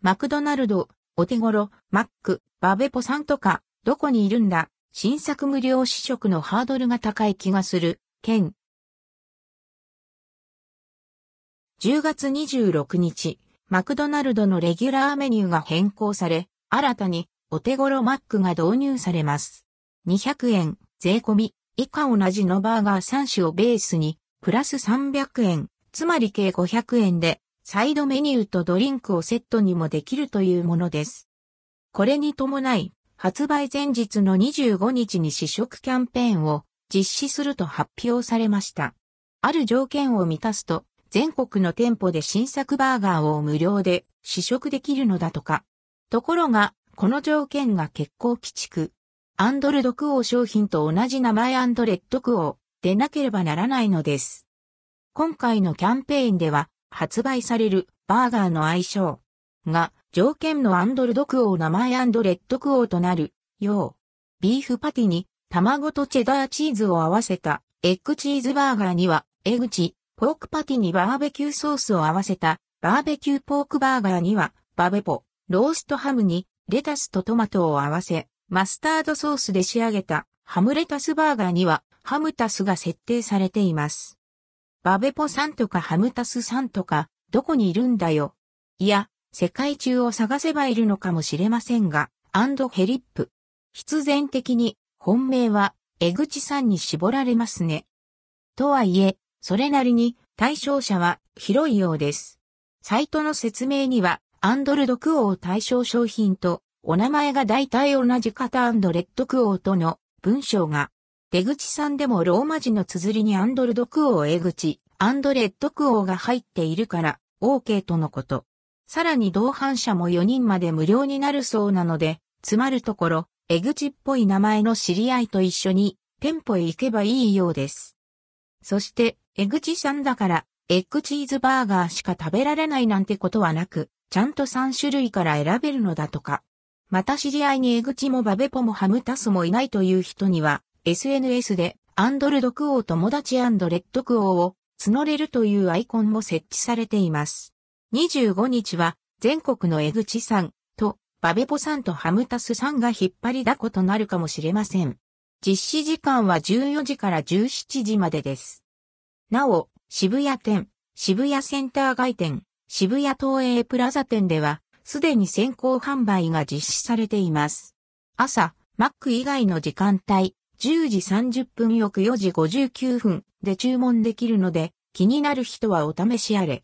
マクドナルド、お手頃、マック、バベポさんとか、どこにいるんだ、新作無料試食のハードルが高い気がする、県。10月26日、マクドナルドのレギュラーメニューが変更され、新たにお手頃マックが導入されます。200円、税込み、以下同じのバーガー3種をベースに、プラス300円、つまり計500円で、サイドメニューとドリンクをセットにもできるというものです。これに伴い、発売前日の25日に試食キャンペーンを実施すると発表されました。ある条件を満たすと、全国の店舗で新作バーガーを無料で試食できるのだとか。ところが、この条件が結構鬼畜。アンドルドクオー商品と同じ名前アンドレッドクオーでなければならないのです。今回のキャンペーンでは発売されるバーガーの愛称が条件のアンドルドクオー名前アンドレッドクオーとなるよう。ビーフパティに卵とチェダーチーズを合わせたエッグチーズバーガーにはエグチ、ポークパティにバーベキューソースを合わせたバーベキューポークバーガーにはバベポ、ローストハムにレタスとトマトを合わせマスタードソースで仕上げたハムレタスバーガーにはハムタスが設定されています。バベポさんとかハムタスさんとかどこにいるんだよ。いや、世界中を探せばいるのかもしれませんが、アンドヘリップ。必然的に本命は江口さんに絞られますね。とはいえ、それなりに対象者は広いようです。サイトの説明には、アンドルドクオー対象商品とお名前が大体同じ方レッドクオーとの文章が、出口さんでもローマ字の綴りにアンドルドクオー江口、アンドレッドクオーが入っているから、OK とのこと。さらに同伴者も4人まで無料になるそうなので、つまるところ、江口っぽい名前の知り合いと一緒に、店舗へ行けばいいようです。そして、江口さんだから、エッグチーズバーガーしか食べられないなんてことはなく、ちゃんと3種類から選べるのだとか。また知り合いに江口もバベポもハムタスもいないという人には、SNS でアンドルドクオー友達レッドクオーを募れるというアイコンも設置されています。25日は全国の江口さんとバベポさんとハムタスさんが引っ張りだことなるかもしれません。実施時間は14時から17時までです。なお、渋谷店、渋谷センター街店、渋谷東映プラザ店ではすでに先行販売が実施されています。朝、マック以外の時間帯、10時30分翌4時59分で注文できるので、気になる人はお試しあれ。